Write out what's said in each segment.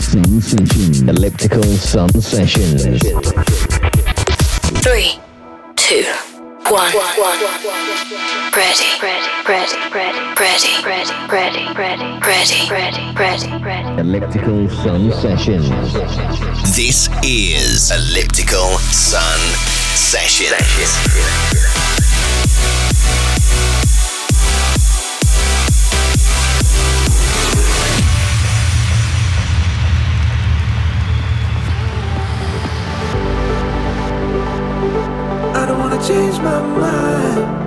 Sun Sessions. Elliptical Sun Sessions. Three, two, one. Ready, ready, ready, ready, ready, ready, ready, ready, ready, ready, ready, ready. Elliptical Sun Sessions. This is Elliptical Sun Sessions. change my mind.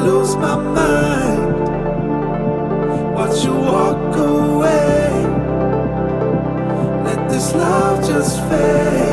lose my mind. Watch you walk away. Let this love just fade.